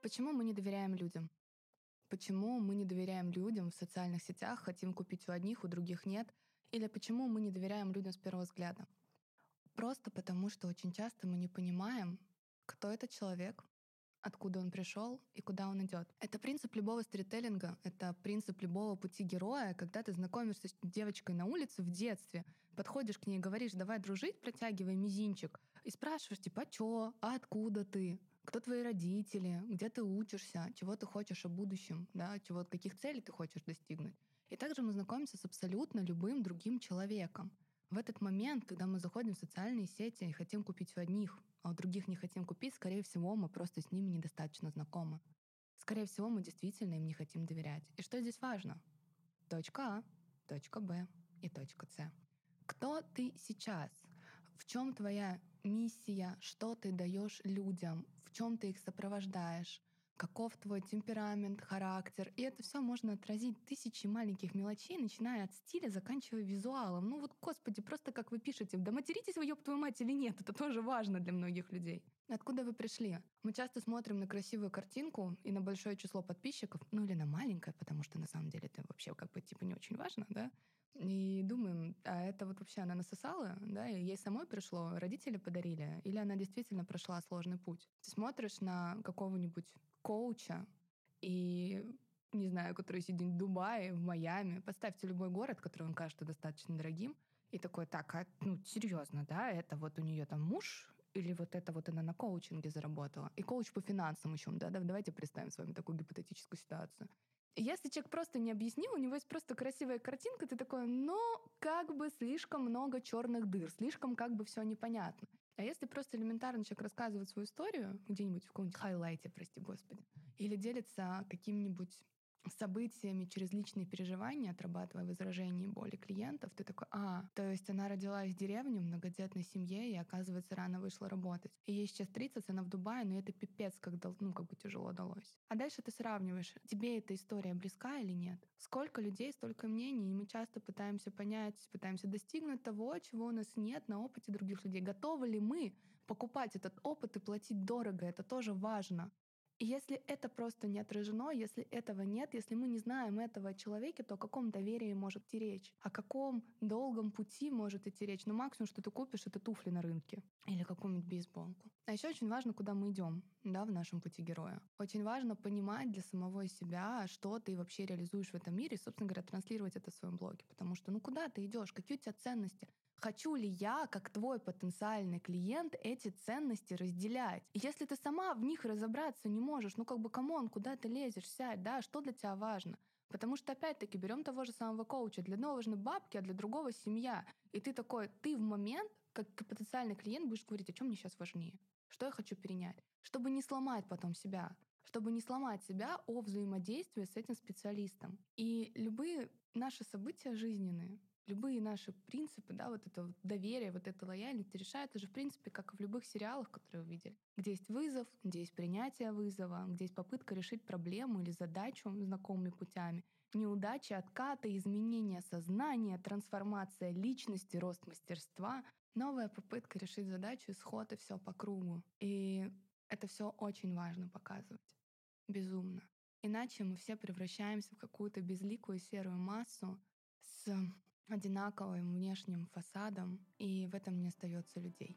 Почему мы не доверяем людям? Почему мы не доверяем людям в социальных сетях, хотим купить у одних, у других нет? Или почему мы не доверяем людям с первого взгляда? Просто потому, что очень часто мы не понимаем, кто этот человек, откуда он пришел и куда он идет. Это принцип любого сторителлинга, это принцип любого пути героя, когда ты знакомишься с девочкой на улице в детстве, подходишь к ней и говоришь, давай дружить, протягивай мизинчик, и спрашиваешь, типа, а чё, а откуда ты? Кто твои родители? Где ты учишься? Чего ты хочешь о будущем? Да? Чего, каких целей ты хочешь достигнуть? И также мы знакомимся с абсолютно любым другим человеком. В этот момент, когда мы заходим в социальные сети и хотим купить у одних, а у других не хотим купить, скорее всего, мы просто с ними недостаточно знакомы. Скорее всего, мы действительно им не хотим доверять. И что здесь важно? Точка А, точка Б и точка С. Кто ты сейчас? В чем твоя миссия? Что ты даешь людям? В чем ты их сопровождаешь? каков твой темперамент, характер. И это все можно отразить тысячи маленьких мелочей, начиная от стиля, заканчивая визуалом. Ну вот, господи, просто как вы пишете, да материтесь вы, ёб твою мать, или нет, это тоже важно для многих людей. Откуда вы пришли? Мы часто смотрим на красивую картинку и на большое число подписчиков, ну или на маленькое, потому что на самом деле это вообще как бы типа не очень важно, да? И думаем, а это вот вообще она насосала, да, и ей самой пришло, родители подарили, или она действительно прошла сложный путь. Ты смотришь на какого-нибудь коуча и не знаю, который сидит в Дубае, в Майами. Поставьте любой город, который вам кажется достаточно дорогим, и такой, так, а, ну, серьезно, да, это вот у нее там муж, или вот это вот она на коучинге заработала. И коуч по финансам еще, да, да, давайте представим с вами такую гипотетическую ситуацию. Если человек просто не объяснил, у него есть просто красивая картинка, ты такой, но как бы слишком много черных дыр, слишком как бы все непонятно. А если просто элементарно человек рассказывает свою историю где-нибудь в каком-нибудь хайлайте, прости господи, или делится каким-нибудь событиями через личные переживания, отрабатывая возражения и боли клиентов, ты такой, а, то есть она родилась в деревне, в многодетной семье, и, оказывается, рано вышла работать. И ей сейчас 30, она в Дубае, но это пипец, как, ну, как бы тяжело далось. А дальше ты сравниваешь, тебе эта история близка или нет? Сколько людей, столько мнений, и мы часто пытаемся понять, пытаемся достигнуть того, чего у нас нет на опыте других людей. Готовы ли мы покупать этот опыт и платить дорого? Это тоже важно. Если это просто не отражено, если этого нет, если мы не знаем этого о человеке, то о каком доверии может идти речь? О каком долгом пути может идти речь? Ну, максимум, что ты купишь, это туфли на рынке или какую-нибудь бейсболку. А еще очень важно, куда мы идем да, в нашем пути героя. Очень важно понимать для самого себя, что ты вообще реализуешь в этом мире, и, собственно говоря, транслировать это в своем блоге. Потому что, ну куда ты идешь, какие у тебя ценности? Хочу ли я, как твой потенциальный клиент, эти ценности разделять? Если ты сама в них разобраться не можешь, ну как бы, come on, куда ты лезешь, сядь, да, что для тебя важно? Потому что, опять-таки, берем того же самого коуча. Для одного важны бабки, а для другого — семья. И ты такой, ты в момент, как потенциальный клиент, будешь говорить, о чем мне сейчас важнее, что я хочу перенять, чтобы не сломать потом себя, чтобы не сломать себя о взаимодействии с этим специалистом. И любые наши события жизненные, любые наши принципы, да, вот это доверие, вот эта лояльность решается же, в принципе, как и в любых сериалах, которые вы видели. Где есть вызов, где есть принятие вызова, где есть попытка решить проблему или задачу знакомыми путями. Неудачи, откаты, изменения сознания, трансформация личности, рост мастерства. Новая попытка решить задачу, исход и все по кругу. И это все очень важно показывать. Безумно. Иначе мы все превращаемся в какую-то безликую серую массу, с одинаковым внешним фасадом, и в этом не остается людей.